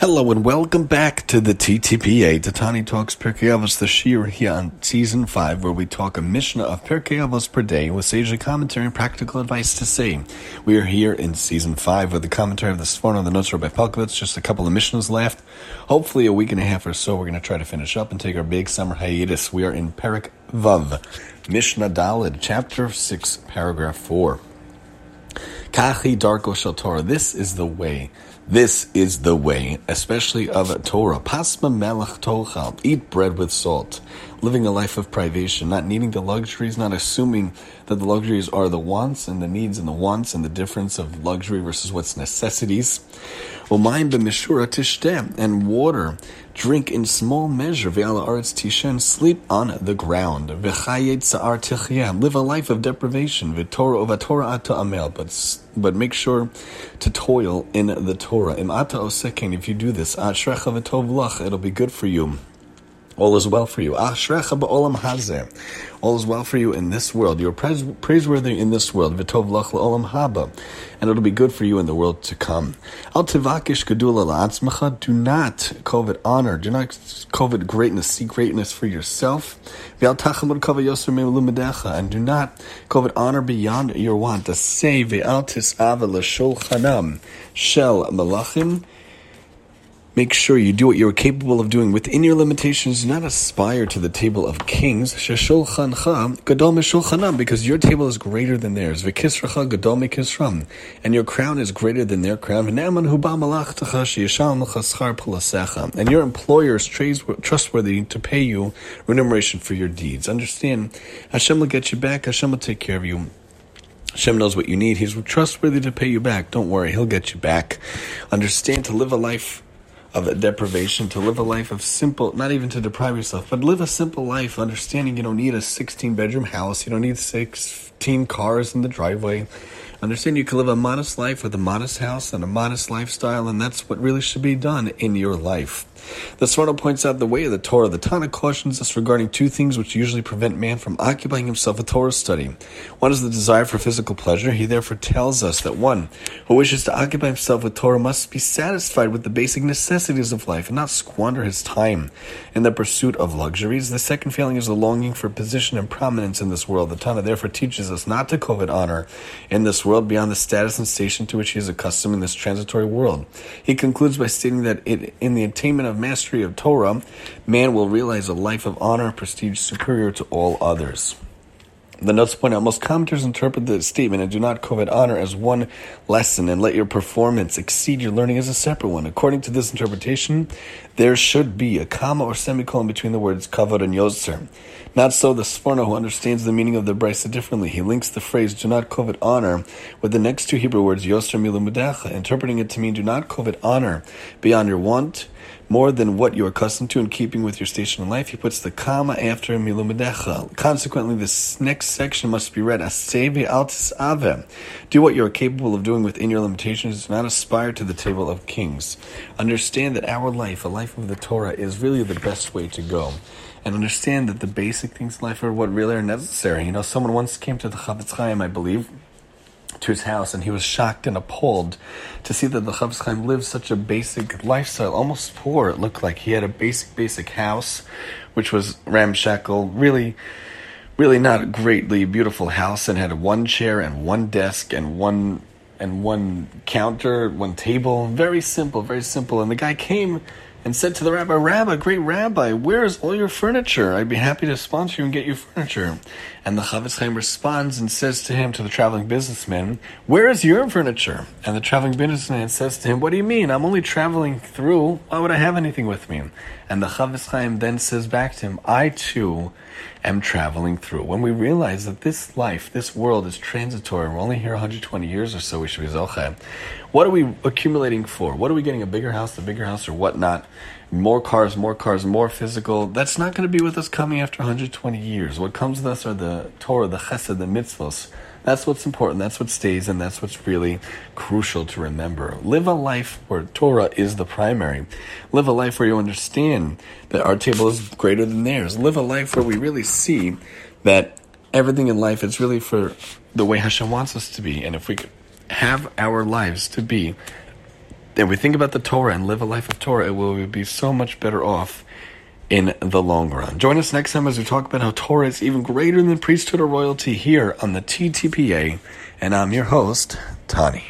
Hello and welcome back to the TTPA, Tatani Talks Pirkei Avos, the Shir here on Season 5, where we talk a Mishnah of Pirkei Avos per day with sage commentary and practical advice to say. We are here in Season 5 with the commentary of the Sforno, on the notes by Pelcovitz, just a couple of Mishnahs left. Hopefully a week and a half or so we're going to try to finish up and take our big summer hiatus. We are in Perik Vav, Mishnah Dalid, Chapter 6, Paragraph 4. Kachi Darko Shal Torah, this is the way this is the way, especially of Torah. Pasma melech tochal. Eat bread with salt. Living a life of privation, not needing the luxuries, not assuming that the luxuries are the wants and the needs and the wants and the difference of luxury versus what's necessities. And water. Drink in small measure. Sleep on the ground. Live a life of deprivation. But but make sure to toil in the Torah. If you do this, it'll be good for you. All is well for you. Ah, Ashrecha ba'olam hazeh. All is well for you in this world. You're praiseworthy in this world. V'tov lach la'olam haba. And it'll be good for you in the world to come. Al tivakish gedula la'atzmacha. Do not covet honor. Do not covet greatness. Seek greatness for yourself. V'al tachamud kavod yoser me'lumedecha. And do not covet honor beyond your want. To say ve'al tis'ava l'shulchanam shel malachim. Make sure you do what you're capable of doing within your limitations. Do not aspire to the table of kings. Because your table is greater than theirs. And your crown is greater than their crown. And your employer is trustworthy to pay you remuneration for your deeds. Understand, Hashem will get you back. Hashem will take care of you. Hashem knows what you need. He's trustworthy to pay you back. Don't worry, He'll get you back. Understand to live a life of deprivation, to live a life of simple, not even to deprive yourself, but live a simple life, understanding you don't need a 16 bedroom house, you don't need 16 cars in the driveway. Understand you can live a modest life with a modest house and a modest lifestyle, and that's what really should be done in your life. The Sforno points out the way of the Torah. The Tana cautions us regarding two things which usually prevent man from occupying himself with Torah study. One is the desire for physical pleasure. He therefore tells us that one who wishes to occupy himself with Torah must be satisfied with the basic necessities of life and not squander his time in the pursuit of luxuries. The second feeling is the longing for position and prominence in this world. The Tana therefore teaches us not to covet honor in this world beyond the status and station to which he is accustomed in this transitory world. He concludes by stating that it, in the attainment of mastery of Torah, man will realize a life of honor and prestige superior to all others. The notes point out most commenters interpret the statement and do not covet honor as one lesson and let your performance exceed your learning as a separate one. According to this interpretation, there should be a comma or semicolon between the words kavod and yoser. Not so the Sforno, who understands the meaning of the brisa differently. He links the phrase "do not covet honor" with the next two Hebrew words yoser milumedecha, interpreting it to mean "do not covet honor beyond your want." More than what you're accustomed to in keeping with your station in life. He puts the comma after milumedecha. Consequently, this next section must be read as aseve altis ave. Do what you are capable of doing within your limitations. Do not aspire to the table of kings. Understand that our life, a life of the Torah, is really the best way to go. And understand that the basic things in life are what really are necessary. You know, someone once came to the Chafetz Chaim, I believe, to his house, and he was shocked and appalled to see that the Chafetz Chaim lived such a basic lifestyle, almost poor. It looked like he had a basic, basic house, which was ramshackle, really, really not a greatly beautiful house, and had one chair and one desk and one and one counter, one table. Very simple, very simple. And the guy came and said to the rabbi, Rabbi, great rabbi, where is all your furniture? I'd be happy to sponsor you and get you furniture. And the Chafetz Chaim responds and says to him, to the traveling businessman, Where is your furniture? And the traveling businessman says to him, What do you mean? I'm only traveling through. Why would I have anything with me? And the Chafetz Chaim then says back to him, I too am traveling through. When we realize that this life, this world is transitory, we're only here 120 years or so, we should be Zoche. What are we accumulating for? What are we getting? A bigger house, a bigger house, or whatnot? more cars, more cars, more physical. That's not going to be with us coming after 120 years. What comes with us are the Torah, the Chesed, the mitzvos. That's what's important. That's what stays, and that's what's really crucial to remember. Live a life where Torah is the primary. Live a life where you understand that our table is greater than theirs. Live a life where we really see that everything in life is really for the way Hashem wants us to be. And if we have our lives to be if we think about the Torah and live a life of Torah, it will be so much better off in the long run. Join us next time as we talk about how Torah is even greater than priesthood or royalty here on the TTPA. And I'm your host, Tani.